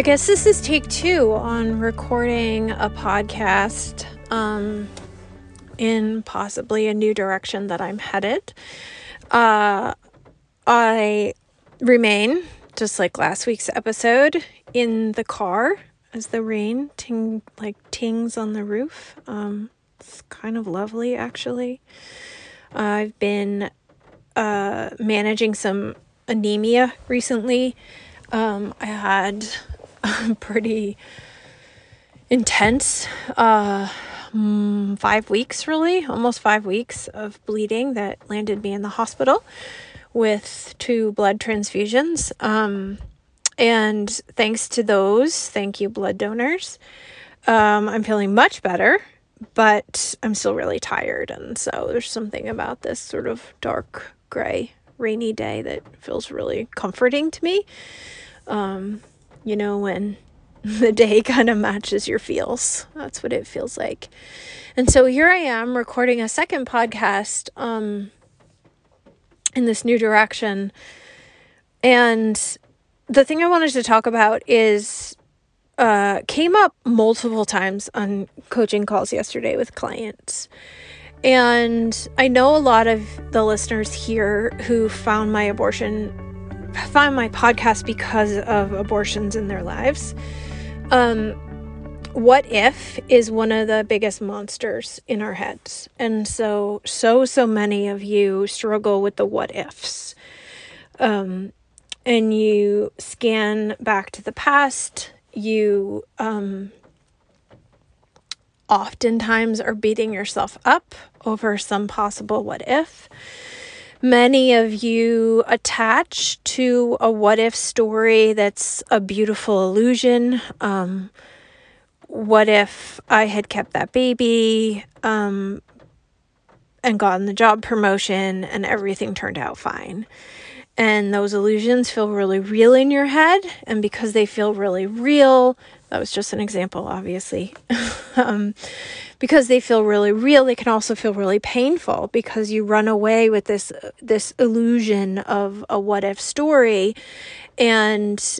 I guess this is take two on recording a podcast um, in possibly a new direction that I'm headed. Uh, I remain, just like last week's episode, in the car as the rain ting like tings on the roof. Um, it's kind of lovely, actually. I've been uh, managing some anemia recently. Um, I had pretty intense uh, mm, five weeks, really, almost five weeks of bleeding that landed me in the hospital with two blood transfusions. Um, and thanks to those, thank you, blood donors, um, I'm feeling much better, but I'm still really tired. And so there's something about this sort of dark, gray, rainy day that feels really comforting to me. Um, you know, when the day kind of matches your feels. That's what it feels like. And so here I am recording a second podcast um, in this new direction. And the thing I wanted to talk about is uh, came up multiple times on coaching calls yesterday with clients. And I know a lot of the listeners here who found my abortion found my podcast because of abortions in their lives. Um, what if is one of the biggest monsters in our heads. And so, so, so many of you struggle with the what ifs. Um, and you scan back to the past, you um, oftentimes are beating yourself up over some possible what if. Many of you attach to a what if story that's a beautiful illusion. Um, what if I had kept that baby um, and gotten the job promotion and everything turned out fine? And those illusions feel really real in your head. And because they feel really real, that was just an example, obviously. um, because they feel really real, they can also feel really painful because you run away with this this illusion of a what if story, and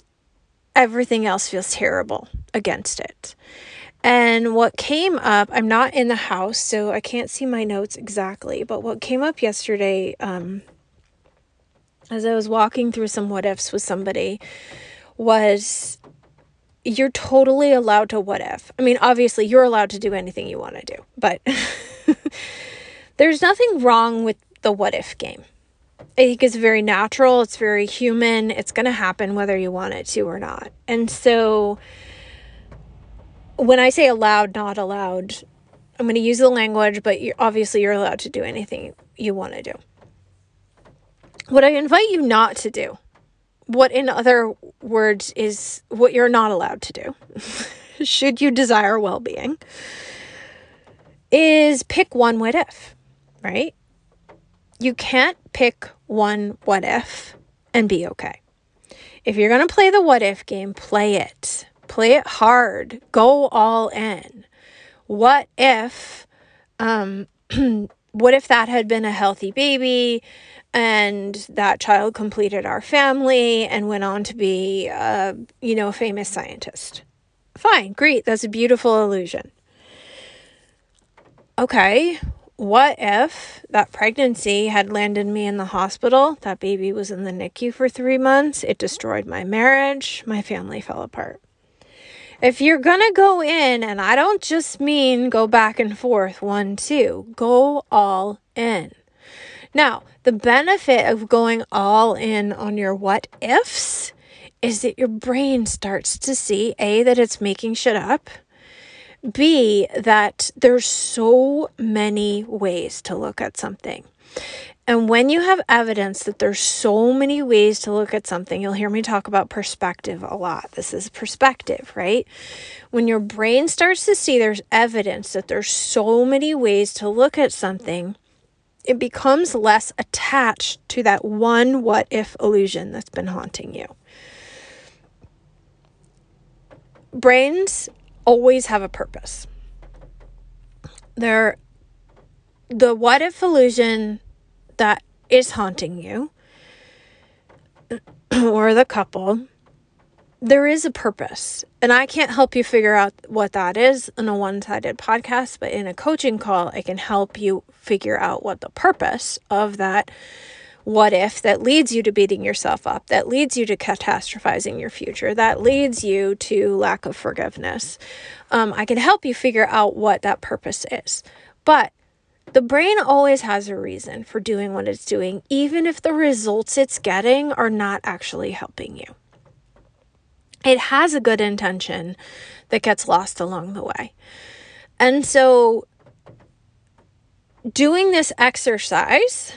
everything else feels terrible against it. And what came up, I'm not in the house, so I can't see my notes exactly, but what came up yesterday, um, as I was walking through some what ifs with somebody, was you're totally allowed to what if. I mean, obviously, you're allowed to do anything you want to do, but there's nothing wrong with the what if game. I think it's very natural, it's very human, it's going to happen whether you want it to or not. And so, when I say allowed, not allowed, I'm going to use the language, but you're, obviously, you're allowed to do anything you want to do. What I invite you not to do what in other words is what you're not allowed to do should you desire well-being is pick one what if right? You can't pick one what if and be okay. If you're going to play the what if game play it. Play it hard. Go all in. What if um what if that had been a healthy baby and that child completed our family and went on to be a you know a famous scientist. Fine great that's a beautiful illusion. Okay what if that pregnancy had landed me in the hospital? That baby was in the nicu for three months. It destroyed my marriage. My family fell apart. If you're gonna go in and i don't just mean go back and forth one two go all in now, the benefit of going all in on your what ifs is that your brain starts to see A, that it's making shit up, B, that there's so many ways to look at something. And when you have evidence that there's so many ways to look at something, you'll hear me talk about perspective a lot. This is perspective, right? When your brain starts to see there's evidence that there's so many ways to look at something, it becomes less attached to that one what if illusion that's been haunting you. Brains always have a purpose. They're the what if illusion that is haunting you or the couple, there is a purpose. And I can't help you figure out what that is in a one sided podcast, but in a coaching call, I can help you figure out what the purpose of that what if that leads you to beating yourself up, that leads you to catastrophizing your future, that leads you to lack of forgiveness. Um, I can help you figure out what that purpose is. But the brain always has a reason for doing what it's doing, even if the results it's getting are not actually helping you. It has a good intention that gets lost along the way. And so, doing this exercise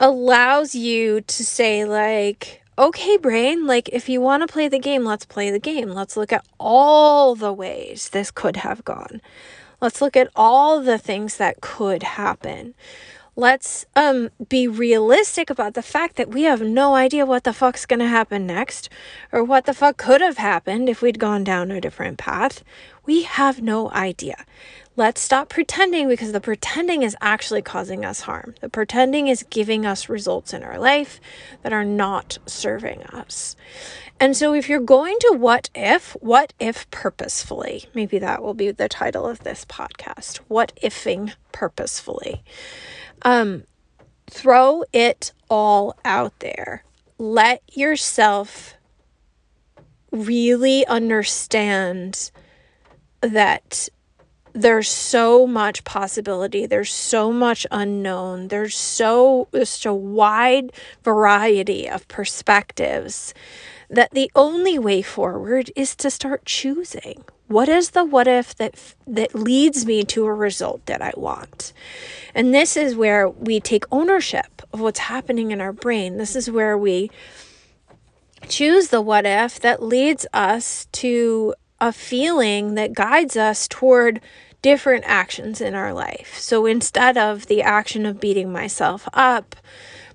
allows you to say, like, okay, brain, like, if you want to play the game, let's play the game. Let's look at all the ways this could have gone. Let's look at all the things that could happen. Let's um, be realistic about the fact that we have no idea what the fuck's going to happen next or what the fuck could have happened if we'd gone down a different path. We have no idea. Let's stop pretending because the pretending is actually causing us harm. The pretending is giving us results in our life that are not serving us. And so, if you're going to what if, what if purposefully? Maybe that will be the title of this podcast. What ifing purposefully? Um, throw it all out there. Let yourself really understand that there's so much possibility there's so much unknown there's so there's a wide variety of perspectives that the only way forward is to start choosing. What is the what if that that leads me to a result that I want? And this is where we take ownership of what's happening in our brain. This is where we choose the what if that leads us to a feeling that guides us toward different actions in our life. So instead of the action of beating myself up,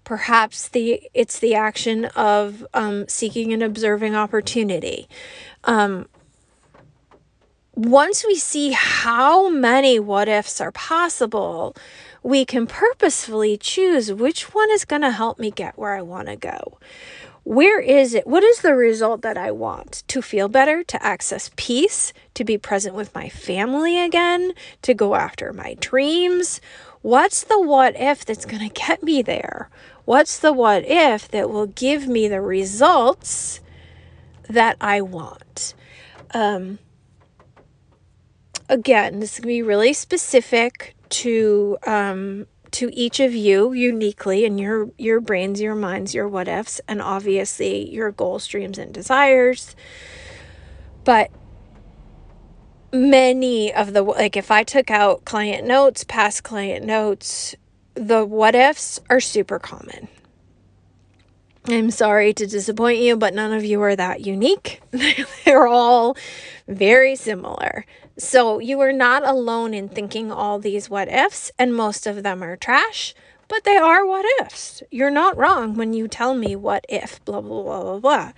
perhaps the it's the action of um, seeking and observing opportunity. Um, once we see how many what ifs are possible, we can purposefully choose which one is going to help me get where I want to go. Where is it? What is the result that I want? To feel better, to access peace, to be present with my family again, to go after my dreams? What's the what if that's going to get me there? What's the what if that will give me the results that I want? Um, again, this can be really specific to um, to each of you uniquely and your your brains, your minds, your what ifs, and obviously your goals, dreams, and desires. But many of the like if I took out client notes, past client notes, the what ifs are super common. I'm sorry to disappoint you, but none of you are that unique. They're all very similar. So you are not alone in thinking all these what ifs, and most of them are trash, but they are what ifs. You're not wrong when you tell me what if, blah, blah, blah, blah, blah.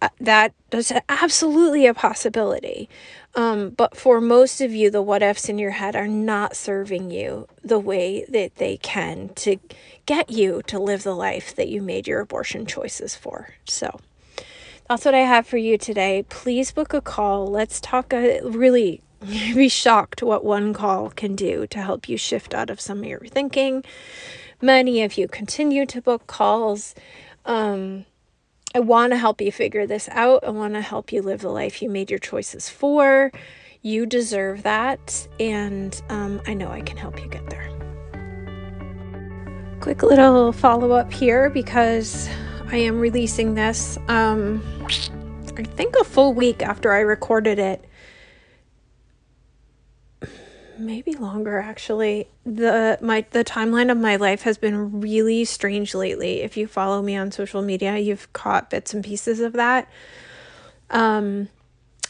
Uh, that is absolutely a possibility. Um, but for most of you, the what ifs in your head are not serving you the way that they can to get you to live the life that you made your abortion choices for. So that's what I have for you today. Please book a call. Let's talk a really be shocked what one call can do to help you shift out of some of your thinking. Many of you continue to book calls. Um, I want to help you figure this out. I want to help you live the life you made your choices for. You deserve that, and um, I know I can help you get there. Quick little follow up here because I am releasing this um, I think a full week after I recorded it. Maybe longer actually. The my the timeline of my life has been really strange lately. If you follow me on social media, you've caught bits and pieces of that. Um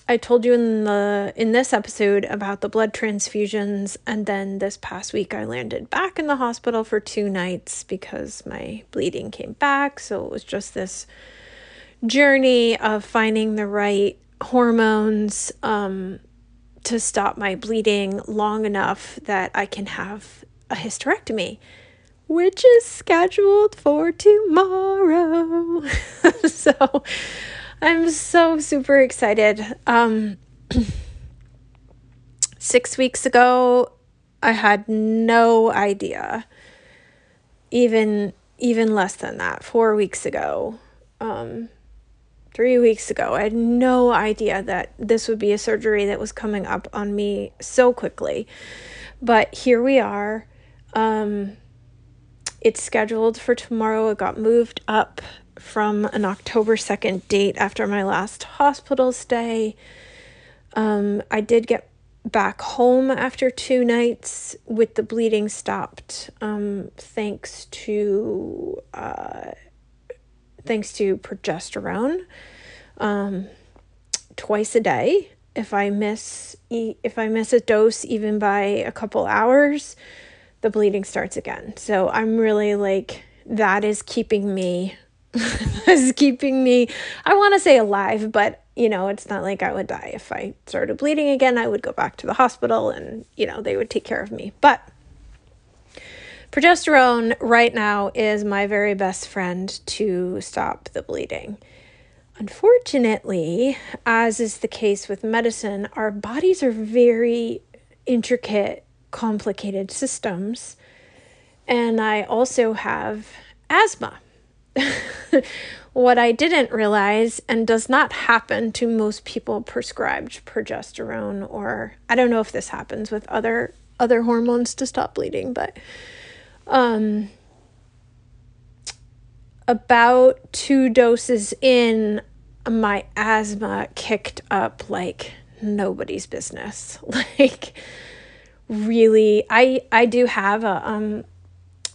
I told you in the in this episode about the blood transfusions and then this past week I landed back in the hospital for two nights because my bleeding came back, so it was just this journey of finding the right hormones um, to stop my bleeding long enough that I can have a hysterectomy, which is scheduled for tomorrow. so I'm so super excited. Um, six weeks ago, I had no idea. Even even less than that, four weeks ago, um, three weeks ago, I had no idea that this would be a surgery that was coming up on me so quickly. But here we are. Um, it's scheduled for tomorrow. It got moved up from an October 2nd date after my last hospital stay. Um, I did get back home after two nights with the bleeding stopped, um, thanks to uh, thanks to progesterone, um, twice a day. If I miss if I miss a dose even by a couple hours, the bleeding starts again. So I'm really like that is keeping me is keeping me, I want to say alive, but you know, it's not like I would die. If I started bleeding again, I would go back to the hospital and, you know, they would take care of me. But progesterone right now is my very best friend to stop the bleeding. Unfortunately, as is the case with medicine, our bodies are very intricate, complicated systems. And I also have asthma. what I didn't realize, and does not happen to most people prescribed progesterone, or I don't know if this happens with other other hormones to stop bleeding, but um, about two doses in, my asthma kicked up like nobody's business. Like really, I I do have a um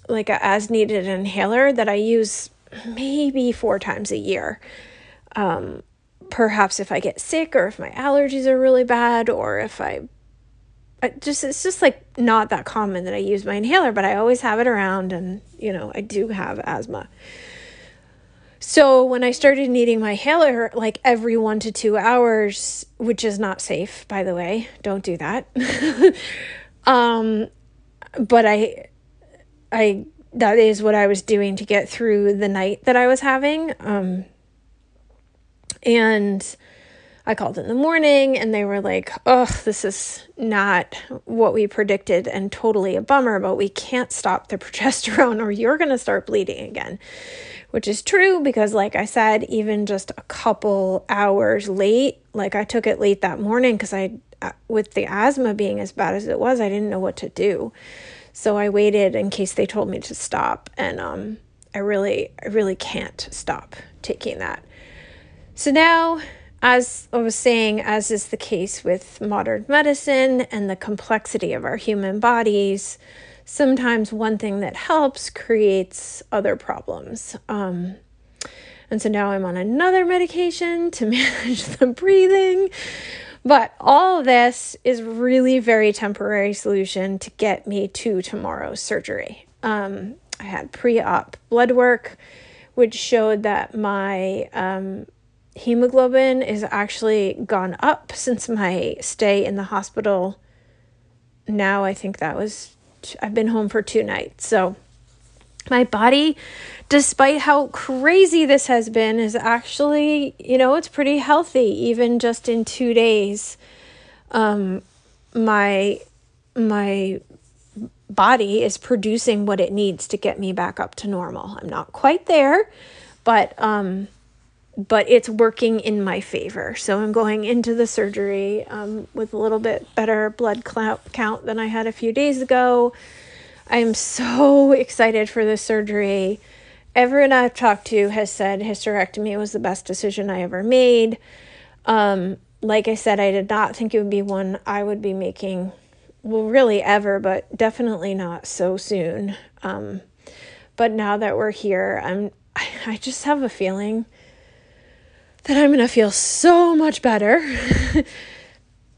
like a as needed inhaler that I use maybe four times a year. Um, perhaps if I get sick or if my allergies are really bad or if I, I just it's just like not that common that I use my inhaler, but I always have it around and you know, I do have asthma. So when I started needing my inhaler like every 1 to 2 hours, which is not safe by the way, don't do that. um but I I that is what I was doing to get through the night that I was having. Um, and I called in the morning and they were like, oh, this is not what we predicted and totally a bummer, but we can't stop the progesterone or you're going to start bleeding again. Which is true because, like I said, even just a couple hours late, like I took it late that morning because I, uh, with the asthma being as bad as it was, I didn't know what to do. So I waited in case they told me to stop and um I really I really can't stop taking that. So now as I was saying, as is the case with modern medicine and the complexity of our human bodies, sometimes one thing that helps creates other problems. Um, and so now I'm on another medication to manage the breathing, but all this is really very temporary solution to get me to tomorrow's surgery. Um, I had pre-op blood work, which showed that my um, hemoglobin is actually gone up since my stay in the hospital. Now I think that was I've been home for two nights, so my body despite how crazy this has been, is actually, you know, it's pretty healthy, even just in two days. Um, my my body is producing what it needs to get me back up to normal. I'm not quite there, but um, but it's working in my favor. So I'm going into the surgery um, with a little bit better blood count than I had a few days ago. I'm so excited for the surgery everyone I've talked to has said hysterectomy was the best decision I ever made. Um, like I said, I did not think it would be one I would be making, well, really ever, but definitely not so soon. Um, but now that we're here, I'm I just have a feeling that I'm gonna feel so much better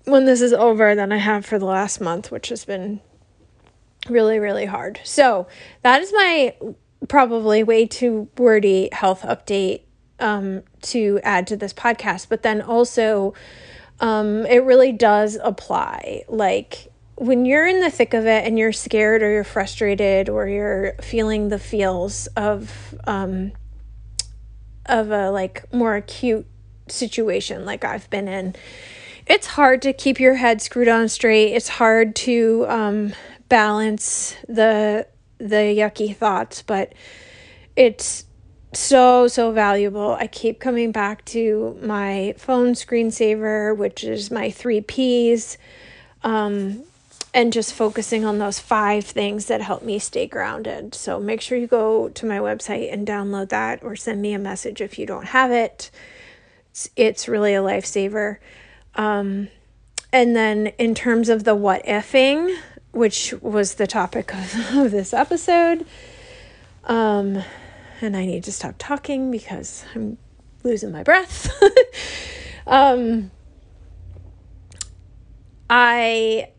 when this is over than I have for the last month, which has been really, really hard. So that is my probably way too wordy health update um, to add to this podcast. But then also, um, it really does apply. Like when you're in the thick of it and you're scared or you're frustrated or you're feeling the feels of um, of a like more acute situation like I've been in, it's hard to keep your head screwed on straight. It's hard to um, balance the the yucky thoughts, but it's so so valuable. I keep coming back to my phone screensaver, which is my 3 Ps. Um, and just focusing on those five things that help me stay grounded. So make sure you go to my website and download that or send me a message if you don't have it. It's, it's really a lifesaver. Um, and then in terms of the what ifing, which was the topic of, of this episode, um, and I need to stop talking because I'm losing my breath. um, I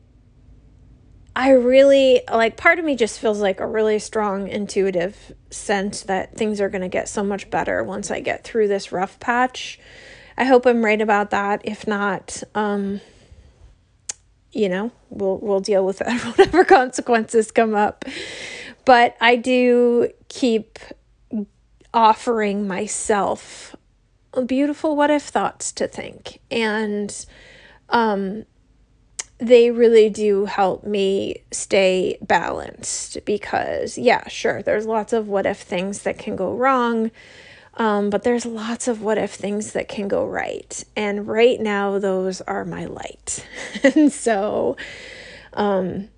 I really like part of me just feels like a really strong intuitive sense that things are going to get so much better once I get through this rough patch. I hope I'm right about that. If not, um you know, we'll we'll deal with that whatever consequences come up. But I do keep offering myself beautiful what if thoughts to think and um they really do help me stay balanced because, yeah, sure, there's lots of what if things that can go wrong, um, but there's lots of what if things that can go right. And right now, those are my light. and so, um,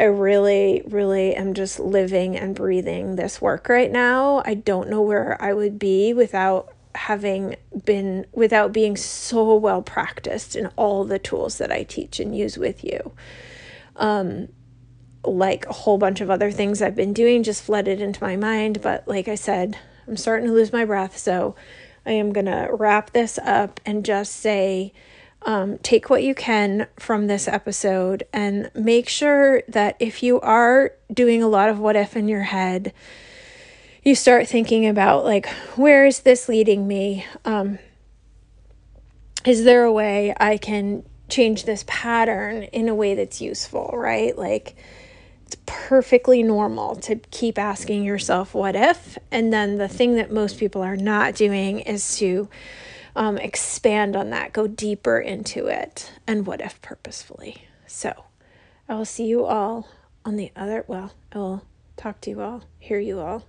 I really, really am just living and breathing this work right now. I don't know where I would be without having been without being so well practiced in all the tools that I teach and use with you. Um, like a whole bunch of other things I've been doing just flooded into my mind. But like I said, I'm starting to lose my breath. So I am to wrap this up and just say um, take what you can from this episode and make sure that if you are doing a lot of what if in your head, you start thinking about like where is this leading me? Um, is there a way i can change this pattern in a way that's useful right? Like it's perfectly normal to keep asking yourself what if? And then the thing that most people are not doing is to um, expand on that go deeper into it and what if purposefully. So i will see you all on the other well i will talk to you all hear you all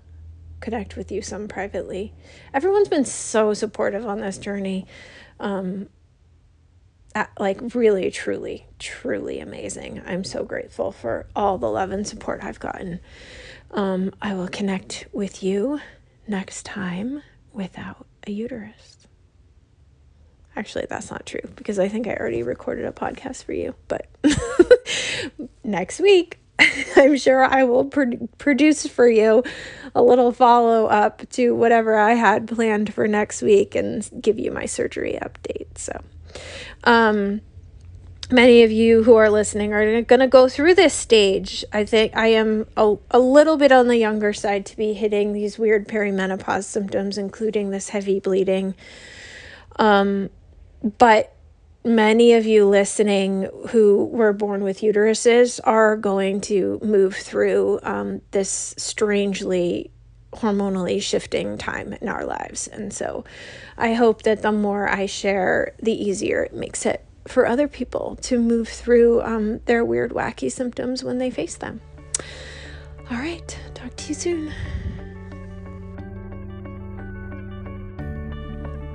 connect with you some privately. Everyone's been so supportive on this journey. Um, like really truly truly amazing i'm so grateful for all the love and support i've gotten um, i will connect with you next time without a uterus actually that's not true because i think i already recorded a podcast for you but next week I'm sure I will pro- produce for you a little follow up to whatever I had planned for next week and give you my surgery update. So, um, many of you who are listening are going to go through this stage. I think I am a, a little bit on the younger side to be hitting these weird perimenopause symptoms, including this heavy bleeding. Um, but many of you listening who were born with uteruses are going to move through um, this strangely hormonally shifting time in our lives. And so I hope that the more I share, the easier it makes it for other people to move through um, their weird, wacky symptoms when they face them. All right, talk to you soon.